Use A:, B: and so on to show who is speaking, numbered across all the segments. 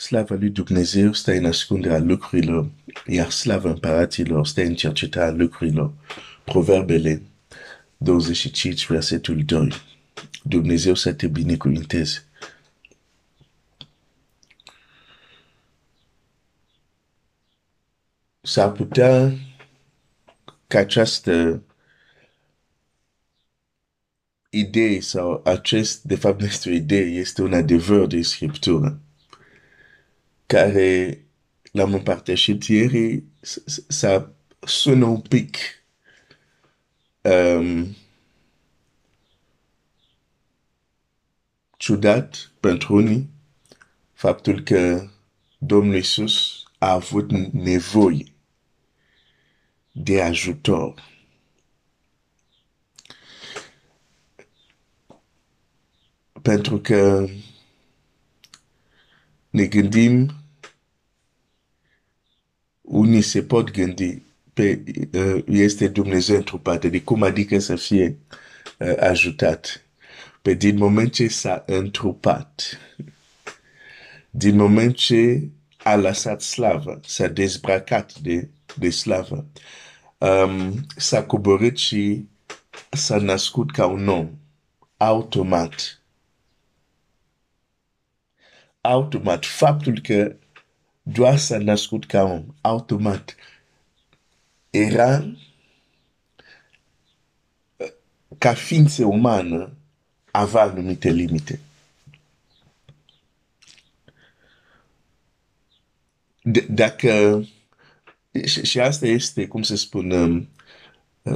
A: slava lui Dumnezeu stă în ascunderea lucrurilor, iar slava împăraților stă în cercetarea lucrurilor. Proverbele 25, versetul 2. Dumnezeu să te binecuvinteze. S-ar putea ca această idee sau acest, de fapt, nu este o idee, este un adevăr de Scriptură care l-am împărtășit ieri, s-a sună un pic um, ciudat pentru unii faptul că Domnul Iisus a avut nevoie de ajutor. Pentru că ne gândim, unii se pot gândi pe uh, este Dumnezeu întrupat, de cum adică să fie uh, ajutat. Pe din moment ce s-a întrupat, din moment ce a lăsat slavă, s-a dezbracat de, de slavă, um, s-a coborât și s-a născut ca un om, automat. Automat. Faptul că doar s-a născut ca om, automat, era ca ființă umană avea anumite limite. D- dacă și, și asta este, cum să spun, um,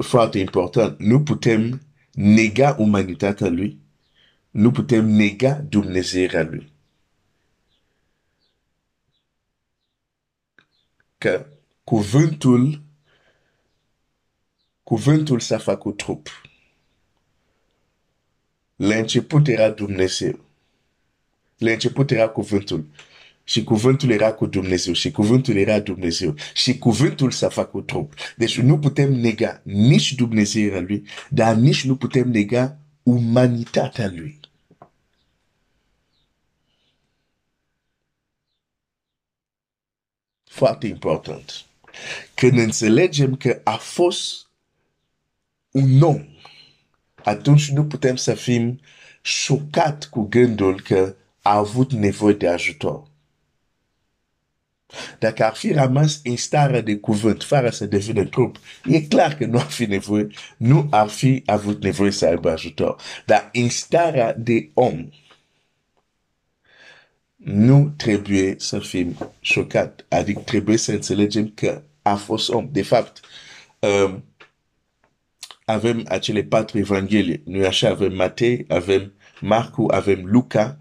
A: foarte important. Nu putem nega umanitatea lui, nu putem nega Dumnezeirea lui. Că cuvântul, cuvântul s-a făcut trup. La început era Dumnezeu. La început era cuvântul. Și cuvântul era cu Dumnezeu și cuvântul era Dumnezeu și cuvântul s-a făcut trup. Deci nu putem nega nici Dumnezeirea lui, dar nici nu putem nega umanitatea lui. Foarte important. Când înțelegem că a fost un om, atunci nu putem să fim șocat cu gândul că a avut nevoie de ajutor. Dacă ar fi rămas în stare de cuvânt, fără să devină trup, e clar că nu ar fi nevoie, nu ar fi avut nevoie să aibă ajutor. Dar în starea de om, nu trebuie să fim șocat. Adică trebuie să înțelegem că a fost om. De fapt, um, avem acele patru evanghelii. Noi așa avem Matei, avem Marcu, avem Luca.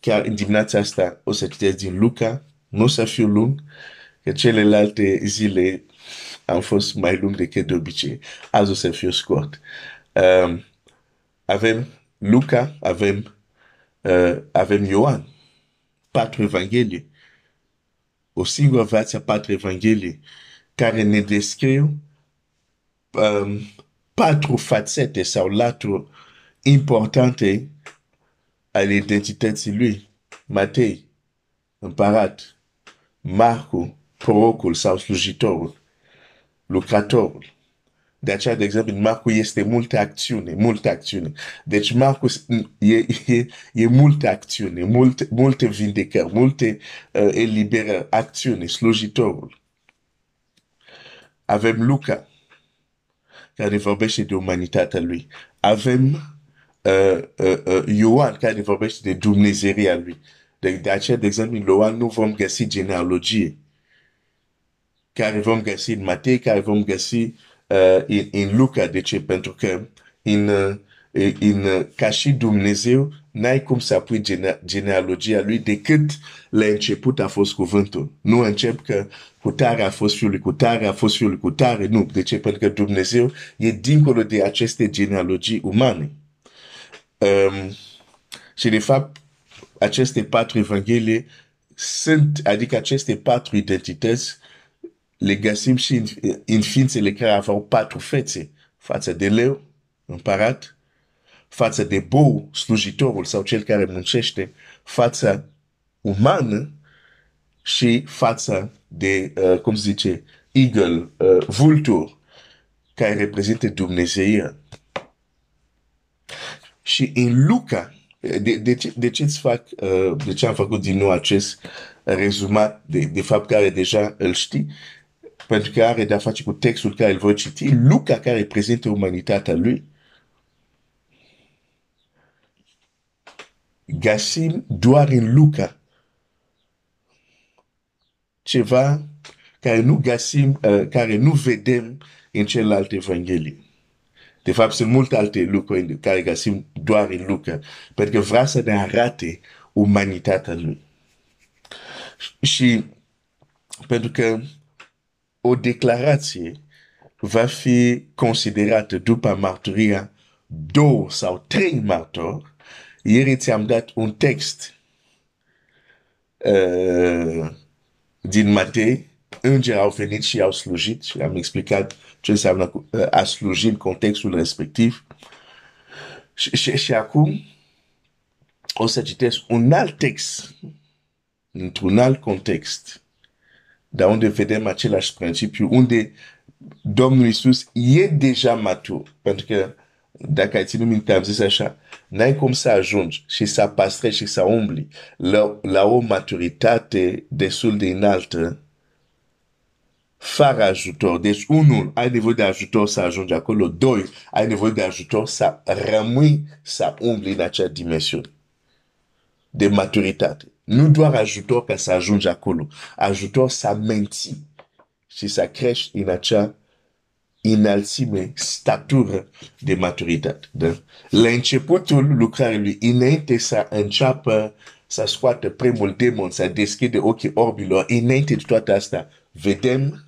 A: Chiar în dimineața asta o să citesc din Luca, nu să fiu lung, că celelalte zile am fost mai lung decât de obicei. Azi o să fiu scurt. Um, avem Luca, avem, uh, avem Ioan, patru evanghelii. O singură viață, patru evanghelii, care ne descriu um, patru fațete sau laturi importante ale identității lui. Matei, împărat, Marcu, prorocul sau slujitorul, lucratorul. De aceea, de exemplu, în Marcu este multe acțiune, multe acțiune. Deci Marcu e, e, e multe acțiune, multe, multe vindecări, multe uh, eliberări, acțiune, slujitorul. Avem Luca, care vorbește de umanitatea lui. Avem uh, uh, uh, Ioan, care vorbește de Dumnezeirea lui. De, de aceea, de exemplu, în Ioan nu vom găsi genealogie care vom găsi în Matei, care vom găsi uh, în, în Luca. De ce? Pentru că în, uh, în, uh, ca și Dumnezeu, n-ai cum să apui gene, genealogia lui decât la început a fost cuvântul. Nu încep că cu tare a fost fiul cu tare, a fost fiul cu tare. Nu. De ce? Pentru că Dumnezeu e dincolo de aceste genealogii umane. Um, și de fapt, aceste patru evanghelii sunt, adică aceste patru identități, le găsim și în, în ființele care aveau patru fețe. Față de leu, împărat, față de bou, slujitorul sau cel care muncește, fața umană și fața de, uh, cum se zice, eagle, uh, vultur, care reprezintă Dumnezeia. Și în Luca, de, de, ce, de ce îți fac, uh, de ce am făcut din nou acest rezumat de, de fapt care deja îl știi? Pentru că are de-a face cu textul care îl voi citi, Luca care reprezintă umanitatea lui, găsim doar în Luca ceva care nu găsim, uh, care nu vedem în celelalte evanghelii. De fapt, sunt multe alte lucruri care găsim doar în Luca, pentru că vrea să ne arate umanitatea lui. Și pentru că o declarație va fi considerată după marturia două sau trei martori, ieri ți-am dat un text uh, din Matei, îngeri au venit și au slujit și am explicat ce înseamnă uh, a sluji în contextul respectiv. Și, și, și acum o să citesc un alt text într-un alt context, dar unde vedem același principiu, unde Domnul Isus e deja matur, pentru că dacă ai ținut minte, am zis așa, n-ai cum să ajungi și să păstrezi și să umbli la, la o maturitate destul de înaltă fără ajutor. Deci, unul, ai nevoie de ajutor să ajungi acolo. Doi, ai nevoie de ajutor să rămâi să umbli în acea dimensiune de maturitate. Nu doar ajutor ca să ajungi acolo, ajutor să menții și să crești în acea înălțime, statură de maturitate. Da? La începutul lucrării lui, înainte să înceapă să scoată primul demon, să deschide ochii orbilor, înainte de toate astea, vedem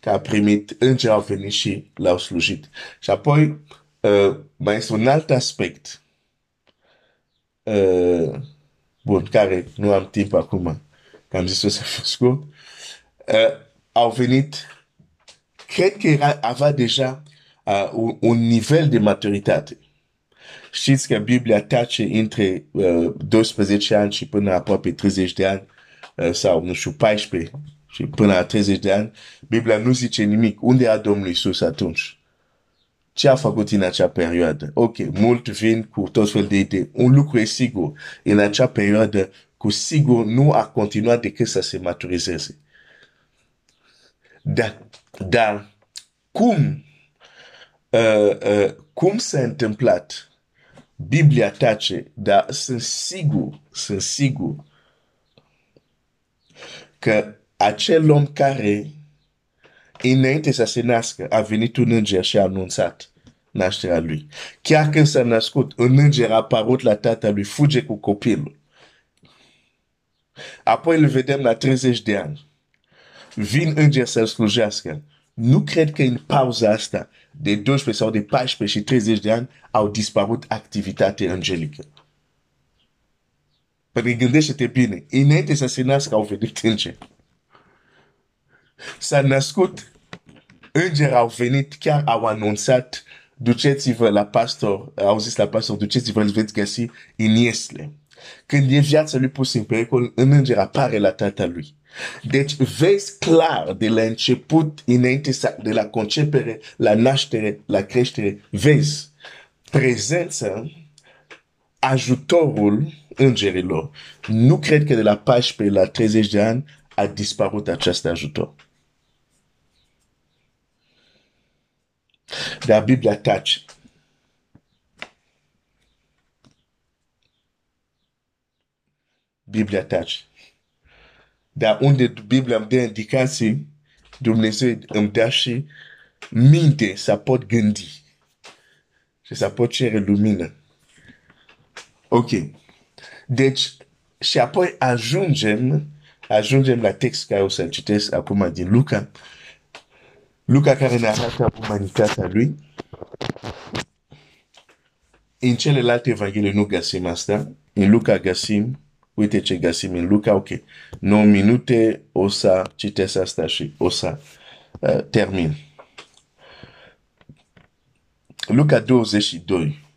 A: că a primit, îngeri au venit și l-au slujit. Și apoi, uh, mai este un alt aspect, uh, bun, care nu am timp acum, că am zis o să fiu scurt, uh, au venit cred că era, avea deja uh, un, un nivel de maturitate. Știți că Biblia tace între uh, 12 ani și până aproape 30 de ani, uh, sau, nu știu, 14 și până la 30 de ani, Biblia nu zice nimic. Unde a Domnul Isus atunci? Ce a făcut în acea perioadă? Ok, mult vin cu tot fel de idei. Un lucru e sigur. În acea perioadă, cu sigur, nu a continuat decât să se maturizeze. Dar dar cum, uh, uh, cum s-a întâmplat? Biblia tace, dar sunt sigur, sunt sigur că acel om care înainte să se nască a venit un înger și a anunțat nașterea lui. Chiar când s-a născut, un înger a apărut la tatălui, fuge cu copilul. Apoi îl vedem la 30 de ani. Vin înger să-l slujească nu cred că în pauza asta de 12 sau de 14 și 30 de ani au dispărut activitatea angelică. Pentru că gândește-te bine, înainte să se nască au venit îngeri. S-a născut, îngeri au venit, chiar au anunțat, duceți-vă la pastor, au zis la pastor, duceți-vă, îl veți găsi în Iesle. Când e viața lui pus în pericol, un înger apare la tata lui. Deci vezi clar de la început, înainte de la concepere, la naștere, la creștere, vezi prezența, ajutorul îngerilor. Nu cred că de la 14 la 30 de ani a dispărut acest ajutor. Dar Biblia tace. Biblia tace. Dar unde Biblia îmi dă indicații, Dumnezeu îmi dă și minte să pot gândi și să pot cere lumină. Ok. Deci, și apoi ajungem, ajungem la text care o să-l citesc acum din Luca. Luca care ne arată umanitatea lui. În celelalte evanghelii nu găsim asta. În Luca găsim uite ce găsim în Luca, ok, 9 minute, o să citesc asta și o să uh, termin. Luca 22.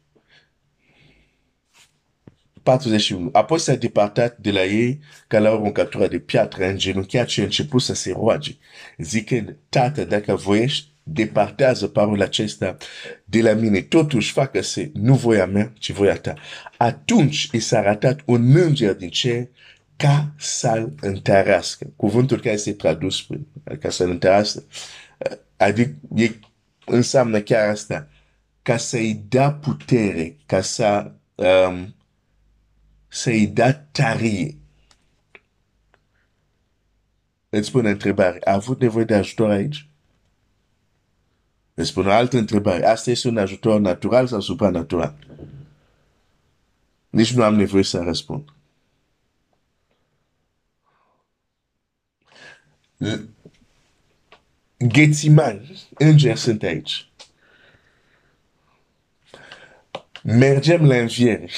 A: 41. Apoi s-a departat de la ei ca la o roncatură de piatră, îngenunchiat și a început să se roage, zicând, Tată, dacă voiești, departează parul acesta de la mine. Totuși facă se nu voia mea, ci voia ta. Atunci i s-a arătat un înger din cer ca să-l întărească. Cuvântul care este tradus prin, ca să-l întărească, adică e, înseamnă chiar asta, ca să-i dea putere, ca să um, să-i dea tarie. Îți pun întrebare, a avut nevoie de ajutor aici? Îți pun o altă întrebare, asta este un ajutor natural sau supranatural? Nici nu am nevoie să răspund. Ghețimani, îngeri sunt aici. Mergem la înviere.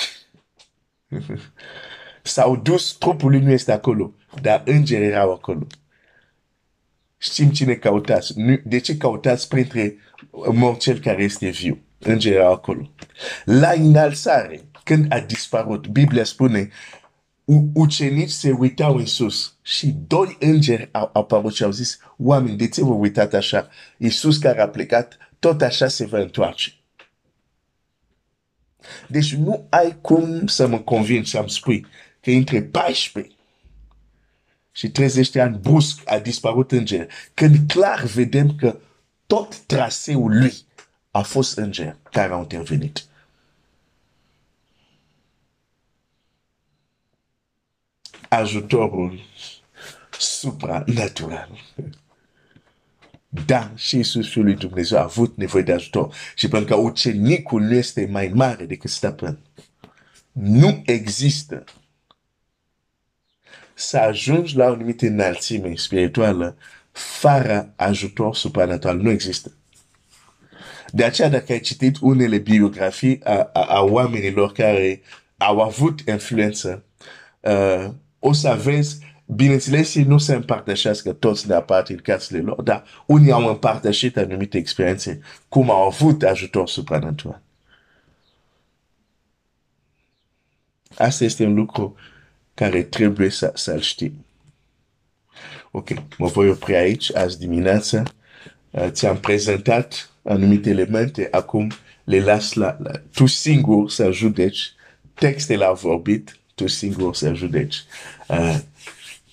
A: S-au dus, trupul lui nu este acolo, dar îngerii erau acolo. Știm cine căutați. De ce căutați printre morțel care este viu? Îngerii erau acolo. La înalțare, când a dispărut, Biblia spune, ucenici se uitau în sus și doi îngeri au apărut și au zis, oameni, de ce vă uitați așa? Iisus care a plecat, tot așa se va întoarce. Deci nu ai cum să mă convingi să-mi spui că între 14 și 30 de ani brusc a dispărut înger, când clar vedem că tot traseul lui a fost înger care au intervenit. Ajutorul supranatural. Da, și Iisus Fiul lui Dumnezeu a avut nevoie de ajutor. Și pentru că ucenicul nu este mai mare decât stăpân, nu există să ajungi la o anumită înălțime spirituală fără ajutor supranatural. Nu există. De aceea, dacă ai citit unele biografii a, a, a oamenilor care au avut influență, uh, o să vezi Bineînțeles, ei nu se împărtășească toți neapărat în casele lor, dar unii au împărtășit anumite experiențe, cum au avut ajutor supranatural. Asta este un lucru care trebuie să, să-l știi. Ok, mă voi opri aici, azi dimineață. Uh, ți-am prezentat anumite elemente, acum le las la, la tu singur să judeci. Textele au vorbit, tu singur să judeci. Uh,